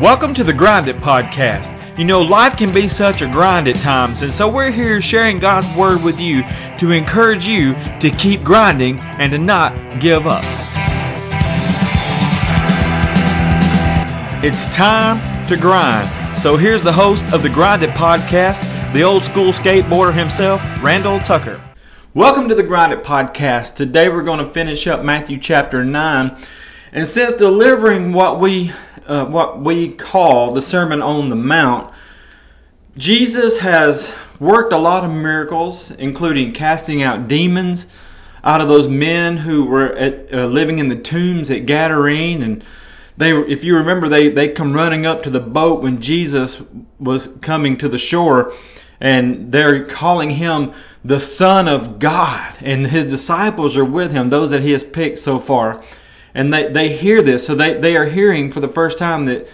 Welcome to the Grind It Podcast. You know, life can be such a grind at times, and so we're here sharing God's Word with you to encourage you to keep grinding and to not give up. It's time to grind. So here's the host of the Grind It Podcast, the old school skateboarder himself, Randall Tucker. Welcome to the Grind It Podcast. Today we're going to finish up Matthew chapter 9. And since delivering what we uh, what we call the Sermon on the Mount, Jesus has worked a lot of miracles, including casting out demons out of those men who were at, uh, living in the tombs at Gadarene, and they, if you remember, they they come running up to the boat when Jesus was coming to the shore, and they're calling him the Son of God, and his disciples are with him, those that he has picked so far and they, they hear this. So they, they are hearing for the first time that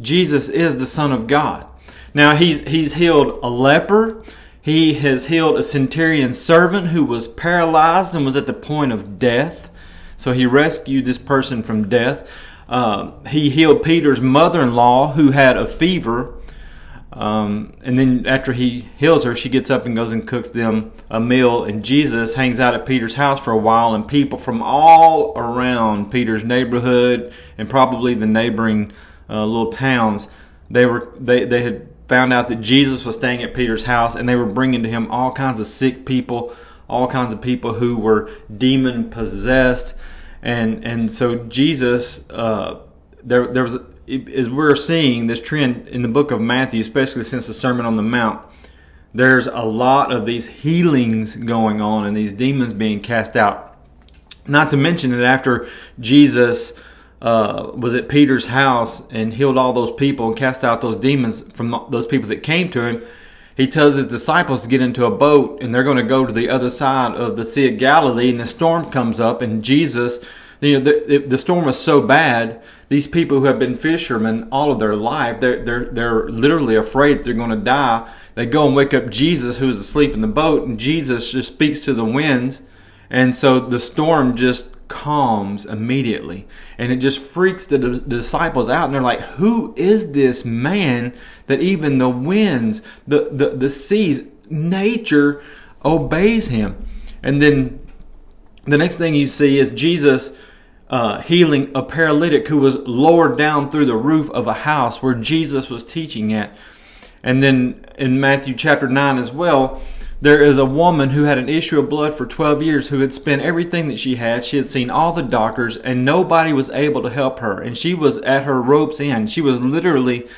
Jesus is the Son of God. Now he's, he's healed a leper. He has healed a centurion servant who was paralyzed and was at the point of death. So he rescued this person from death. Uh, he healed Peter's mother in law who had a fever um, and then after he heals her, she gets up and goes and cooks them a meal. And Jesus hangs out at Peter's house for a while, and people from all around Peter's neighborhood and probably the neighboring uh, little towns, they were they they had found out that Jesus was staying at Peter's house, and they were bringing to him all kinds of sick people, all kinds of people who were demon possessed, and and so Jesus, uh, there there was as we're seeing this trend in the book of Matthew, especially since the Sermon on the Mount, there's a lot of these healings going on and these demons being cast out. Not to mention that after Jesus uh, was at Peter's house and healed all those people and cast out those demons from those people that came to him, he tells his disciples to get into a boat and they're going to go to the other side of the Sea of Galilee. And the storm comes up, and Jesus, you know, the, the storm was so bad these people who have been fishermen all of their life, they're, they're, they're literally afraid they're going to die. They go and wake up Jesus who's asleep in the boat and Jesus just speaks to the winds. And so the storm just calms immediately. And it just freaks the, the disciples out. And they're like, who is this man that even the winds, the, the, the seas, nature obeys him? And then the next thing you see is Jesus uh, healing a paralytic who was lowered down through the roof of a house where Jesus was teaching at. And then in Matthew chapter 9 as well, there is a woman who had an issue of blood for 12 years who had spent everything that she had. She had seen all the doctors and nobody was able to help her. And she was at her rope's end. She was literally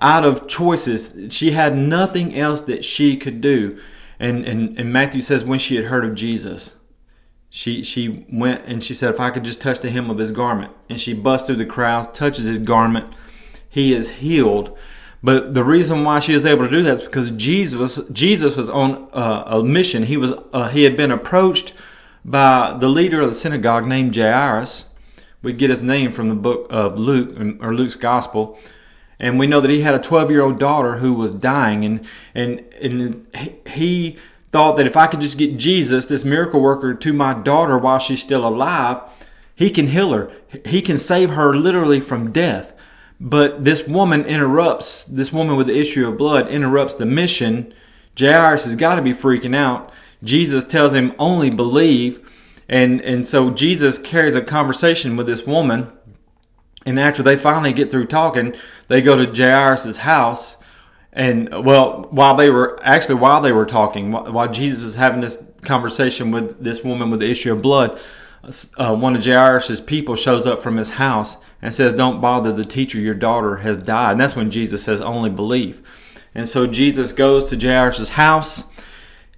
out of choices. She had nothing else that she could do. And, and, and Matthew says when she had heard of Jesus she she went and she said, if I could just touch the hem of his garment, and she busts through the crowds, touches his garment, he is healed. But the reason why she is able to do that is because Jesus Jesus was on uh, a mission. He was uh, he had been approached by the leader of the synagogue named Jairus. We get his name from the book of Luke or Luke's gospel. And we know that he had a 12 year old daughter who was dying and, and, and he thought that if I could just get Jesus, this miracle worker, to my daughter while she's still alive, he can heal her. He can save her literally from death. But this woman interrupts, this woman with the issue of blood interrupts the mission. Jairus has got to be freaking out. Jesus tells him only believe. And, and so Jesus carries a conversation with this woman. And after they finally get through talking, they go to Jairus' house and well, while they were actually while they were talking, while Jesus was having this conversation with this woman with the issue of blood, uh, one of Jairus's people shows up from his house and says, "Don't bother the teacher. Your daughter has died." And that's when Jesus says, "Only believe." And so Jesus goes to Jairus's house.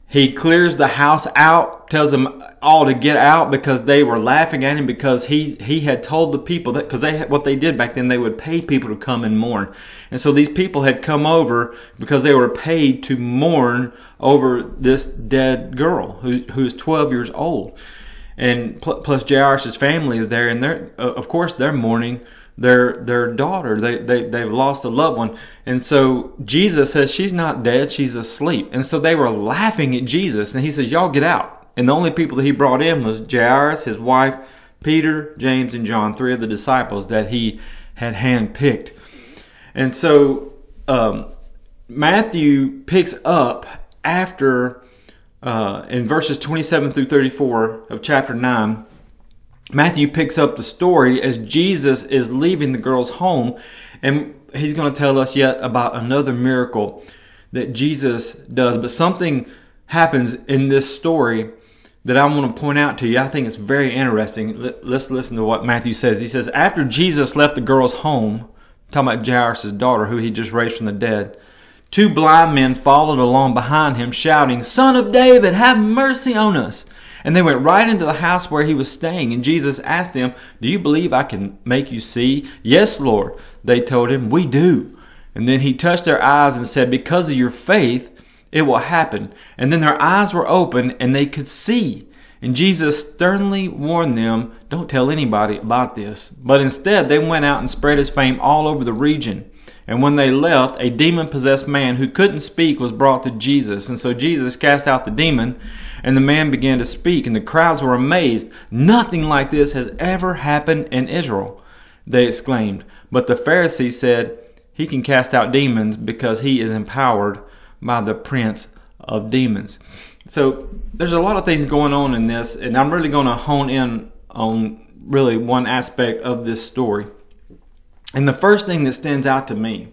He clears the house out, tells them all to get out because they were laughing at him because he, he had told the people that, because they, what they did back then, they would pay people to come and mourn. And so these people had come over because they were paid to mourn over this dead girl who, who's 12 years old. And plus Jairus' family is there and they're, uh, of course, they're mourning their their daughter. They, they they've lost a loved one. And so Jesus says she's not dead, she's asleep. And so they were laughing at Jesus and he says, Y'all get out. And the only people that he brought in was Jairus, his wife, Peter, James, and John, three of the disciples that he had handpicked. And so um, Matthew picks up after uh, in verses 27 through 34 of chapter 9. Matthew picks up the story as Jesus is leaving the girl's home, and he's going to tell us yet about another miracle that Jesus does. But something happens in this story that I want to point out to you. I think it's very interesting. Let's listen to what Matthew says. He says, After Jesus left the girl's home, talking about Jairus' daughter, who he just raised from the dead, two blind men followed along behind him, shouting, Son of David, have mercy on us. And they went right into the house where he was staying. And Jesus asked them, Do you believe I can make you see? Yes, Lord. They told him, We do. And then he touched their eyes and said, Because of your faith, it will happen. And then their eyes were opened and they could see. And Jesus sternly warned them, don't tell anybody about this. But instead, they went out and spread his fame all over the region. And when they left, a demon possessed man who couldn't speak was brought to Jesus. And so Jesus cast out the demon, and the man began to speak, and the crowds were amazed. Nothing like this has ever happened in Israel, they exclaimed. But the Pharisees said, He can cast out demons because he is empowered by the prince of demons. So there's a lot of things going on in this, and I'm really going to hone in on really one aspect of this story. And the first thing that stands out to me,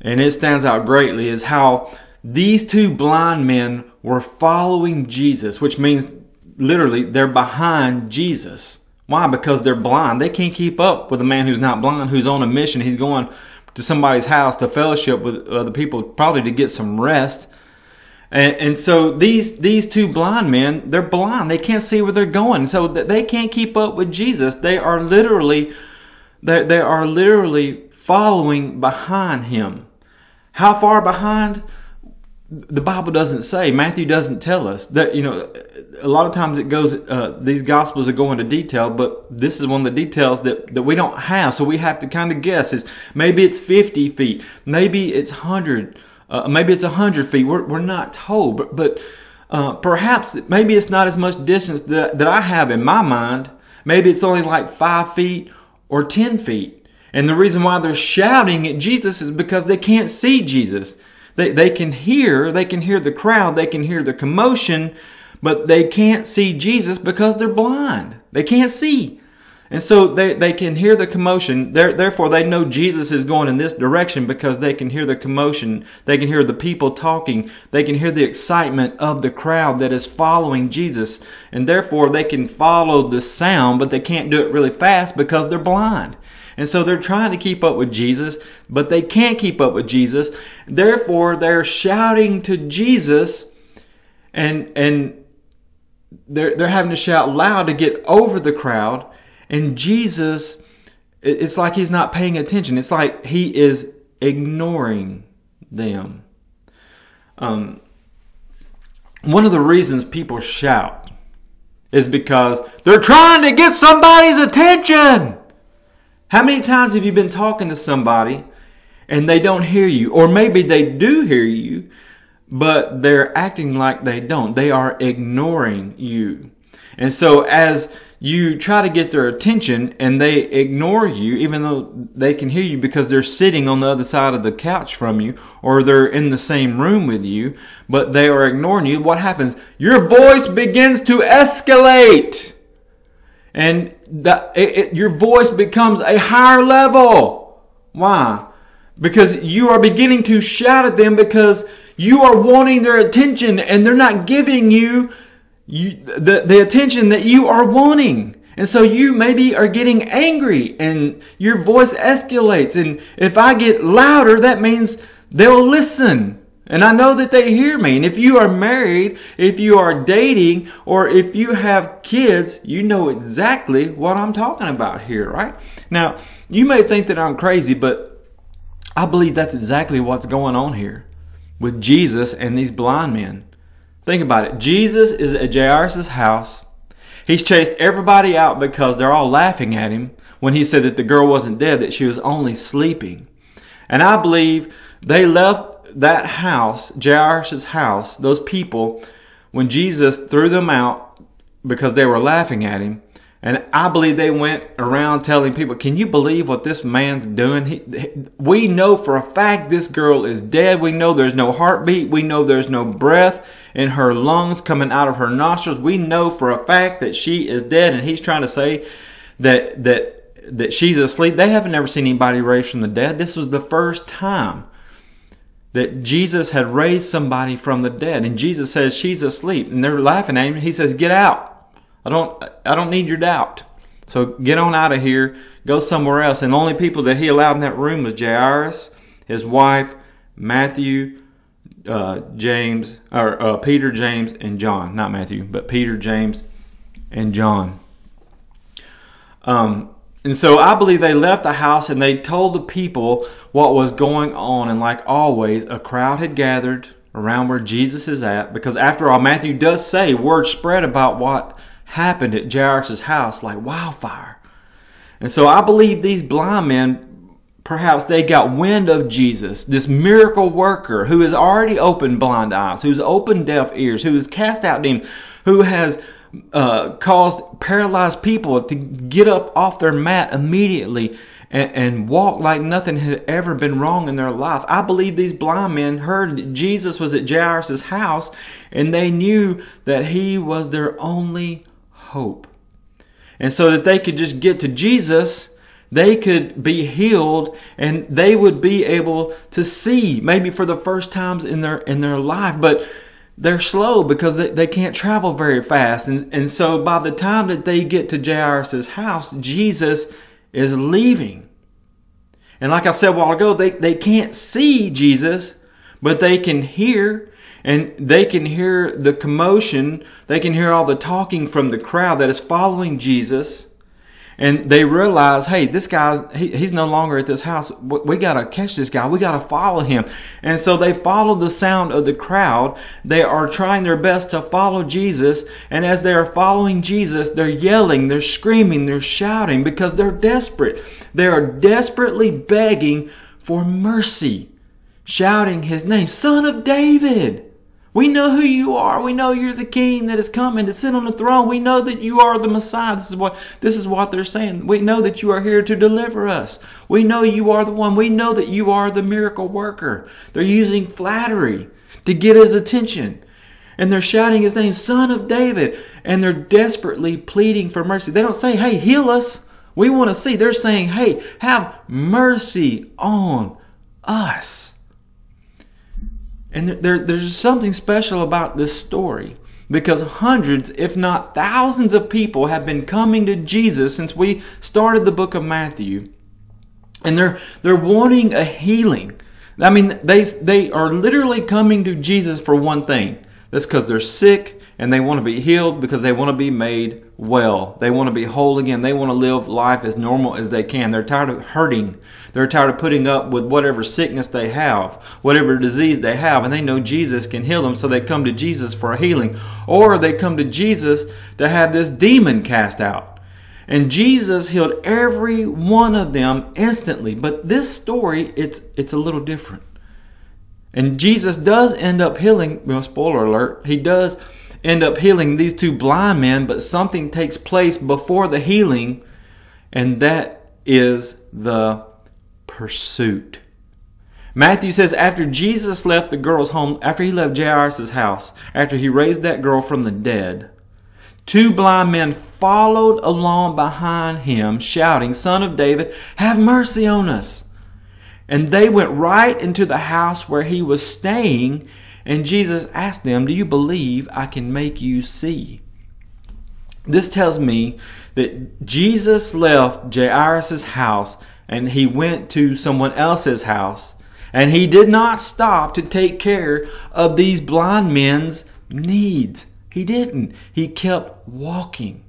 and it stands out greatly, is how these two blind men were following Jesus, which means literally they're behind Jesus. Why? Because they're blind. They can't keep up with a man who's not blind, who's on a mission. He's going to somebody's house to fellowship with other people, probably to get some rest. And, and so these these two blind men, they're blind. They can't see where they're going. So they can't keep up with Jesus. They are literally they, they are literally following behind him. How far behind? The Bible doesn't say. Matthew doesn't tell us that. You know, a lot of times it goes. Uh, these gospels are going into detail, but this is one of the details that that we don't have. So we have to kind of guess. Is maybe it's fifty feet, maybe it's hundred, uh, maybe it's hundred feet. We're we're not told, but but uh, perhaps maybe it's not as much distance that that I have in my mind. Maybe it's only like five feet or ten feet. And the reason why they're shouting at Jesus is because they can't see Jesus. They, they can hear, they can hear the crowd, they can hear the commotion, but they can't see Jesus because they're blind. They can't see. And so they, they can hear the commotion. They're, therefore, they know Jesus is going in this direction because they can hear the commotion. They can hear the people talking. They can hear the excitement of the crowd that is following Jesus. And therefore, they can follow the sound, but they can't do it really fast because they're blind. And so they're trying to keep up with Jesus, but they can't keep up with Jesus. Therefore, they're shouting to Jesus and, and they're, they're having to shout loud to get over the crowd. And Jesus, it's like he's not paying attention. It's like he is ignoring them. Um, one of the reasons people shout is because they're trying to get somebody's attention. How many times have you been talking to somebody and they don't hear you? Or maybe they do hear you, but they're acting like they don't. They are ignoring you. And so as you try to get their attention and they ignore you, even though they can hear you because they're sitting on the other side of the couch from you or they're in the same room with you, but they are ignoring you, what happens? Your voice begins to escalate. And that it, it, your voice becomes a higher level. Why? Because you are beginning to shout at them because you are wanting their attention and they're not giving you, you the, the attention that you are wanting. And so you maybe are getting angry and your voice escalates. And if I get louder, that means they'll listen. And I know that they hear me. And if you are married, if you are dating, or if you have kids, you know exactly what I'm talking about here, right? Now, you may think that I'm crazy, but I believe that's exactly what's going on here with Jesus and these blind men. Think about it. Jesus is at Jairus' house. He's chased everybody out because they're all laughing at him when he said that the girl wasn't dead, that she was only sleeping. And I believe they left that house, Jairus' house, those people, when Jesus threw them out because they were laughing at him, And I believe they went around telling people, can you believe what this man's doing? He, we know for a fact this girl is dead. We know there's no heartbeat. We know there's no breath in her lungs coming out of her nostrils. We know for a fact that she is dead. And he's trying to say that, that, that she's asleep. They haven't never seen anybody raised from the dead. This was the first time that Jesus had raised somebody from the dead. And Jesus says she's asleep. And they're laughing at him. He says, get out. I don't I don't need your doubt. So get on out of here, go somewhere else. And the only people that he allowed in that room was Jairus, his wife, Matthew, uh, James, or uh, Peter, James, and John. Not Matthew, but Peter, James, and John. Um, and so I believe they left the house and they told the people what was going on. And like always, a crowd had gathered around where Jesus is at. Because after all, Matthew does say word spread about what happened at Jairus' house like wildfire. And so I believe these blind men, perhaps they got wind of Jesus, this miracle worker who has already opened blind eyes, who's opened deaf ears, who has cast out demons, who has uh, caused paralyzed people to get up off their mat immediately and, and walk like nothing had ever been wrong in their life. I believe these blind men heard Jesus was at Jairus' house and they knew that he was their only hope. And so that they could just get to Jesus, they could be healed and they would be able to see maybe for the first times in their in their life. But they're slow because they, they can't travel very fast. And, and so by the time that they get to Jairus' house, Jesus is leaving. And like I said a while ago, they, they can't see Jesus, but they can hear and they can hear the commotion. They can hear all the talking from the crowd that is following Jesus. And they realize, hey, this guy's, he, he's no longer at this house. We, we got to catch this guy. We got to follow him. And so they follow the sound of the crowd. They are trying their best to follow Jesus. And as they are following Jesus, they're yelling, they're screaming, they're shouting because they're desperate. They are desperately begging for mercy, shouting his name, Son of David. We know who you are. We know you're the king that is coming to sit on the throne. We know that you are the Messiah. This is what this is what they're saying. We know that you are here to deliver us. We know you are the one. We know that you are the miracle worker. They're using flattery to get his attention. And they're shouting his name, Son of David. And they're desperately pleading for mercy. They don't say, Hey, heal us. We want to see. They're saying, Hey, have mercy on us. And there, there's something special about this story because hundreds, if not thousands of people have been coming to Jesus since we started the book of Matthew. And they're, they're wanting a healing. I mean, they, they are literally coming to Jesus for one thing. That's because they're sick and they want to be healed because they want to be made well. They want to be whole again. They want to live life as normal as they can. They're tired of hurting. They're tired of putting up with whatever sickness they have, whatever disease they have, and they know Jesus can heal them, so they come to Jesus for a healing. Or they come to Jesus to have this demon cast out. And Jesus healed every one of them instantly. But this story, it's it's a little different. And Jesus does end up healing, well, spoiler alert, he does end up healing these two blind men, but something takes place before the healing, and that is the pursuit. Matthew says after Jesus left the girl's home, after he left Jairus' house, after he raised that girl from the dead, two blind men followed along behind him, shouting, Son of David, have mercy on us. And they went right into the house where he was staying, and Jesus asked them, Do you believe I can make you see? This tells me that Jesus left Jairus' house and he went to someone else's house and he did not stop to take care of these blind men's needs. He didn't. He kept walking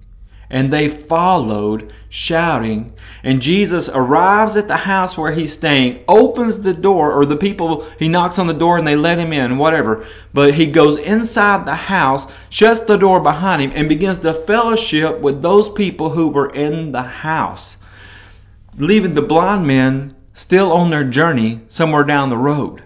and they followed, shouting. And Jesus arrives at the house where he's staying, opens the door, or the people, he knocks on the door and they let him in, whatever. But he goes inside the house, shuts the door behind him, and begins to fellowship with those people who were in the house, leaving the blind men still on their journey somewhere down the road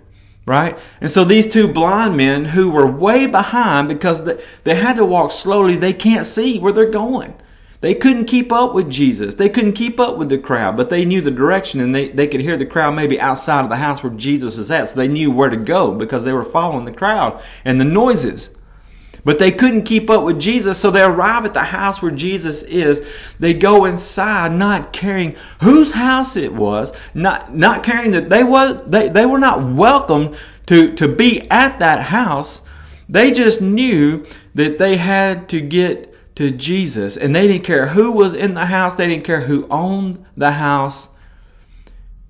right? And so these two blind men who were way behind because they, they had to walk slowly, they can't see where they're going. They couldn't keep up with Jesus. They couldn't keep up with the crowd, but they knew the direction and they, they could hear the crowd maybe outside of the house where Jesus is at. So they knew where to go because they were following the crowd and the noises. But they couldn't keep up with Jesus, so they arrive at the house where Jesus is. They go inside, not caring whose house it was, not not caring that they was they, they were not welcome to, to be at that house. They just knew that they had to get to Jesus. And they didn't care who was in the house, they didn't care who owned the house.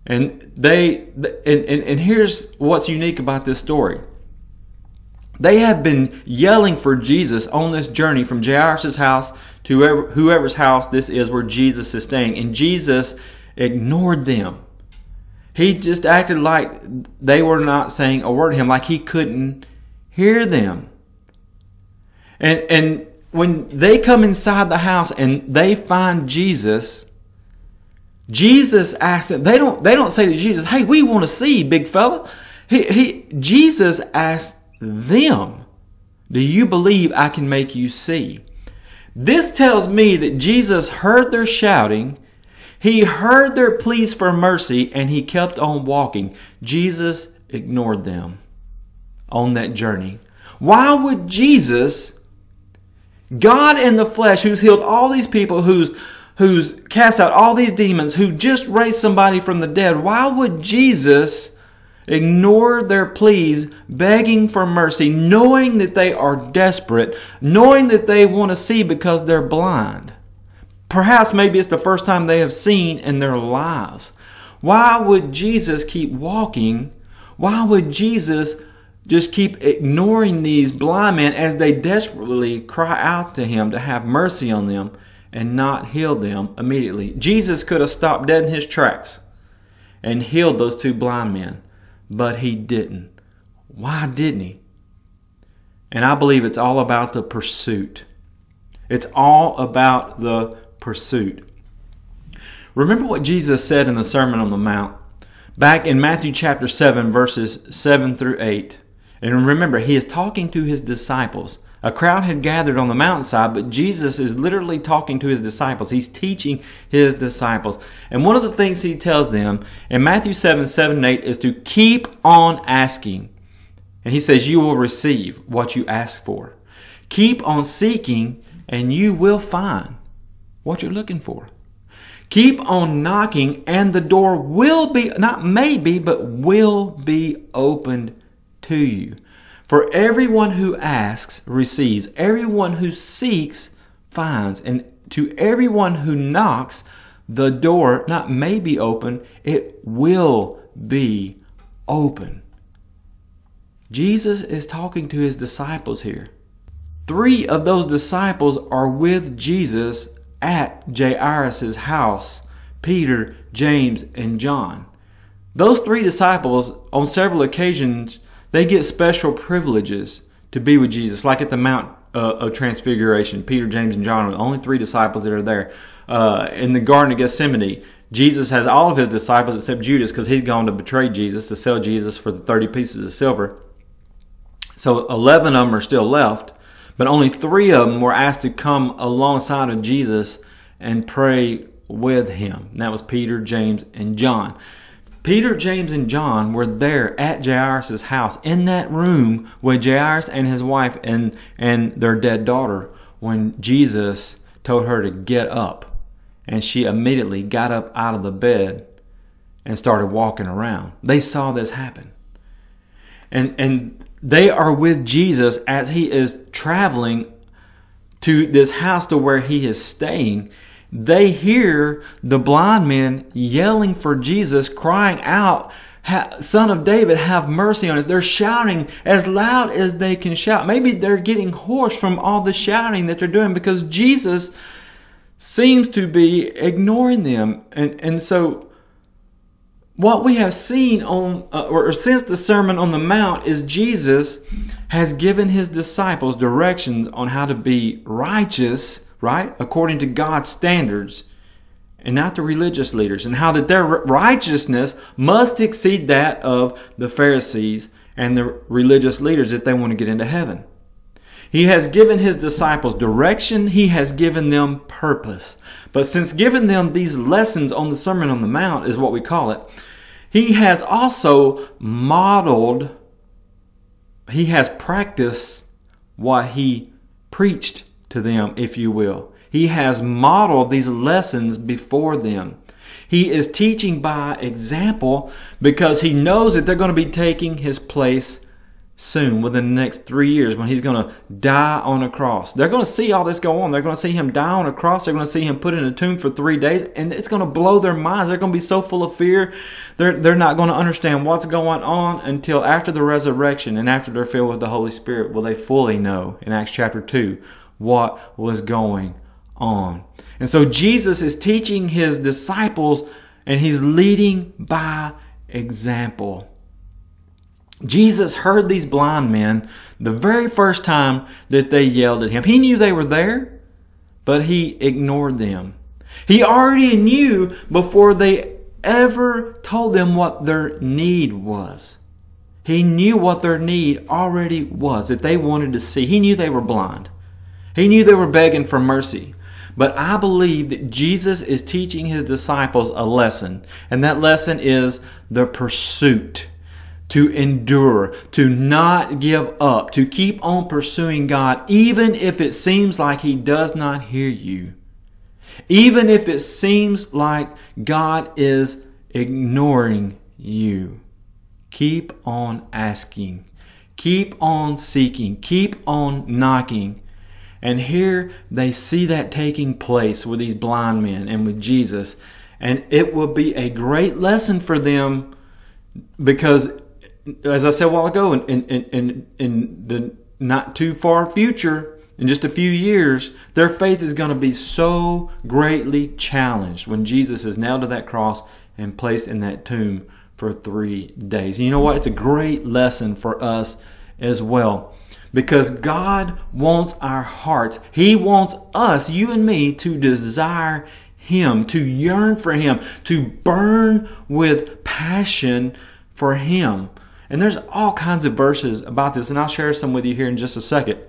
And they and, and, and here's what's unique about this story. They have been yelling for Jesus on this journey from Jairus' house to whoever, whoever's house this is where Jesus is staying. And Jesus ignored them. He just acted like they were not saying a word to him, like he couldn't hear them. And, and when they come inside the house and they find Jesus, Jesus asks them, they don't, they don't say to Jesus, hey, we want to see, big fella. He, he, Jesus asks them, do you believe I can make you see? This tells me that Jesus heard their shouting, he heard their pleas for mercy, and he kept on walking. Jesus ignored them on that journey. Why would Jesus God in the flesh, who's healed all these people, who's who's cast out all these demons, who just raised somebody from the dead, why would Jesus ignore their pleas, begging for mercy, knowing that they are desperate, knowing that they want to see because they're blind? Perhaps maybe it's the first time they have seen in their lives. Why would Jesus keep walking? Why would Jesus just keep ignoring these blind men as they desperately cry out to him to have mercy on them and not heal them immediately. Jesus could have stopped dead in his tracks and healed those two blind men, but he didn't. Why didn't he? And I believe it's all about the pursuit. It's all about the pursuit. Remember what Jesus said in the Sermon on the Mount? Back in Matthew chapter 7, verses 7 through 8. And remember, he is talking to his disciples. A crowd had gathered on the mountainside, but Jesus is literally talking to his disciples. He's teaching his disciples. And one of the things he tells them in Matthew 7 7 and 8 is to keep on asking. And he says, You will receive what you ask for. Keep on seeking, and you will find what you're looking for. Keep on knocking, and the door will be, not maybe, but will be opened to you. For everyone who asks receives, everyone who seeks finds, and to everyone who knocks, the door not may be open, it will be open. Jesus is talking to his disciples here. Three of those disciples are with Jesus at Jairus' house Peter, James, and John. Those three disciples, on several occasions, they get special privileges to be with Jesus, like at the Mount uh, of Transfiguration. Peter, James, and John are the only three disciples that are there. Uh, in the Garden of Gethsemane, Jesus has all of his disciples except Judas because he's gone to betray Jesus, to sell Jesus for the 30 pieces of silver. So 11 of them are still left, but only three of them were asked to come alongside of Jesus and pray with him. And that was Peter, James, and John. Peter, James, and John were there at Jairus' house in that room with Jairus and his wife and, and their dead daughter when Jesus told her to get up. And she immediately got up out of the bed and started walking around. They saw this happen. And, and they are with Jesus as he is traveling to this house to where he is staying they hear the blind men yelling for Jesus, crying out, Son of David, have mercy on us. They're shouting as loud as they can shout. Maybe they're getting hoarse from all the shouting that they're doing because Jesus seems to be ignoring them. And, and so, what we have seen on, uh, or since the Sermon on the Mount, is Jesus has given his disciples directions on how to be righteous right? According to God's standards and not the religious leaders, and how that their righteousness must exceed that of the Pharisees and the religious leaders if they want to get into heaven. He has given his disciples direction, he has given them purpose. But since giving them these lessons on the Sermon on the Mount is what we call it, he has also modeled, he has practiced what he preached to them, if you will. He has modeled these lessons before them. He is teaching by example because he knows that they're going to be taking his place soon, within the next three years, when he's going to die on a cross. They're going to see all this go on. They're going to see him die on a cross. They're going to see him put in a tomb for three days, and it's going to blow their minds. They're going to be so full of fear. They're, they're not going to understand what's going on until after the resurrection and after they're filled with the Holy Spirit will they fully know in Acts chapter 2 what was going on. And so Jesus is teaching his disciples and he's leading by example. Jesus heard these blind men the very first time that they yelled at him. He knew they were there, but he ignored them. He already knew before they ever told them what their need was. He knew what their need already was, that they wanted to see. He knew they were blind. He knew they were begging for mercy. But I believe that Jesus is teaching his disciples a lesson, and that lesson is the pursuit to endure, to not give up, to keep on pursuing God, even if it seems like He does not hear you. Even if it seems like God is ignoring you. Keep on asking. Keep on seeking. Keep on knocking. And here they see that taking place with these blind men and with Jesus. And it will be a great lesson for them because as I said a while ago, in, in, in, in the not too far future, in just a few years, their faith is going to be so greatly challenged when Jesus is nailed to that cross and placed in that tomb for three days. And you know what? It's a great lesson for us as well. Because God wants our hearts. He wants us, you and me, to desire Him, to yearn for Him, to burn with passion for Him. And there's all kinds of verses about this, and I'll share some with you here in just a second.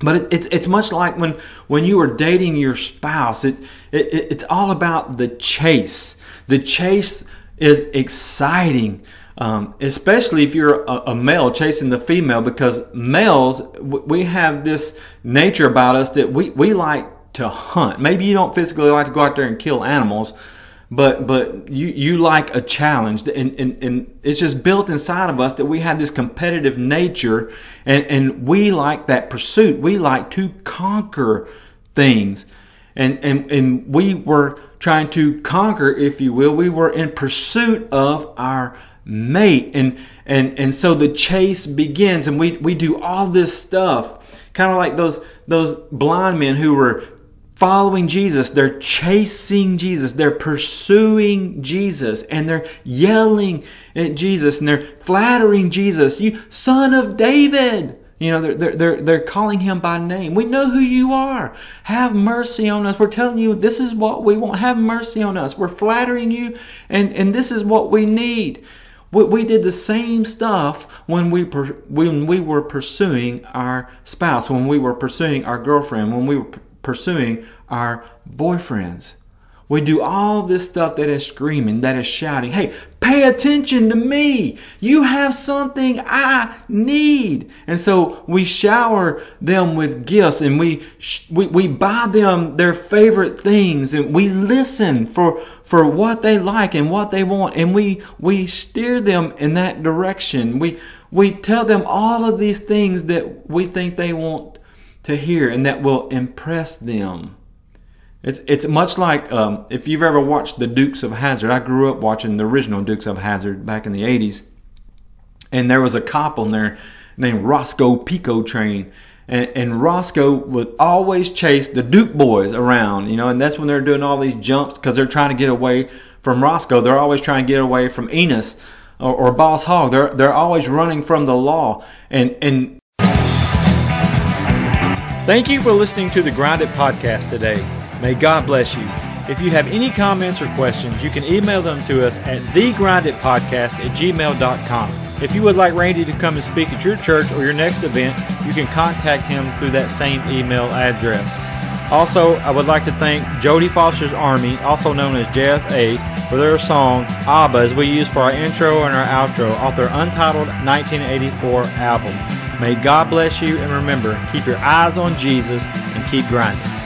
But it, it's it's much like when when you are dating your spouse. It, it it's all about the chase. The chase is exciting, um, especially if you're a, a, male chasing the female, because males we have this nature about us that we we like to hunt. Maybe you don't physically like to go out there and kill animals, but but you you like a challenge. And, and and it's just built inside of us that we have this competitive nature and and we like that pursuit. We like to conquer things. And and and we were trying to conquer if you will. We were in pursuit of our mate and and and so the chase begins and we we do all this stuff kind of like those those blind men who were following Jesus. They're chasing Jesus. They're pursuing Jesus and they're yelling at Jesus and they're flattering Jesus. You son of David. You know, they're, they're, they're calling him by name. We know who you are. Have mercy on us. We're telling you this is what we want. Have mercy on us. We're flattering you and, and this is what we need. We, we did the same stuff when we, per, when we were pursuing our spouse, when we were pursuing our girlfriend, when we were pursuing our boyfriends. We do all this stuff that is screaming, that is shouting, hey, pay attention to me. You have something I need. And so we shower them with gifts and we, we, we buy them their favorite things and we listen for, for what they like and what they want. And we, we steer them in that direction. We, we tell them all of these things that we think they want to hear and that will impress them. It's it's much like um, if you've ever watched the Dukes of Hazzard. I grew up watching the original Dukes of Hazzard back in the '80s, and there was a cop on there named Roscoe P. Coltrane, and, and Roscoe would always chase the Duke boys around, you know, and that's when they're doing all these jumps because they're trying to get away from Roscoe. They're always trying to get away from Enos or, or Boss Hogg. They're they're always running from the law, and and Thank you for listening to the Grind It podcast today. May God bless you. If you have any comments or questions, you can email them to us at thegrinditpodcast at gmail.com. If you would like Randy to come and speak at your church or your next event, you can contact him through that same email address. Also, I would like to thank Jodie Foster's Army, also known as JFA, for their song ABBA as we use for our intro and our outro off their untitled 1984 album. May God bless you and remember, keep your eyes on Jesus and keep grinding.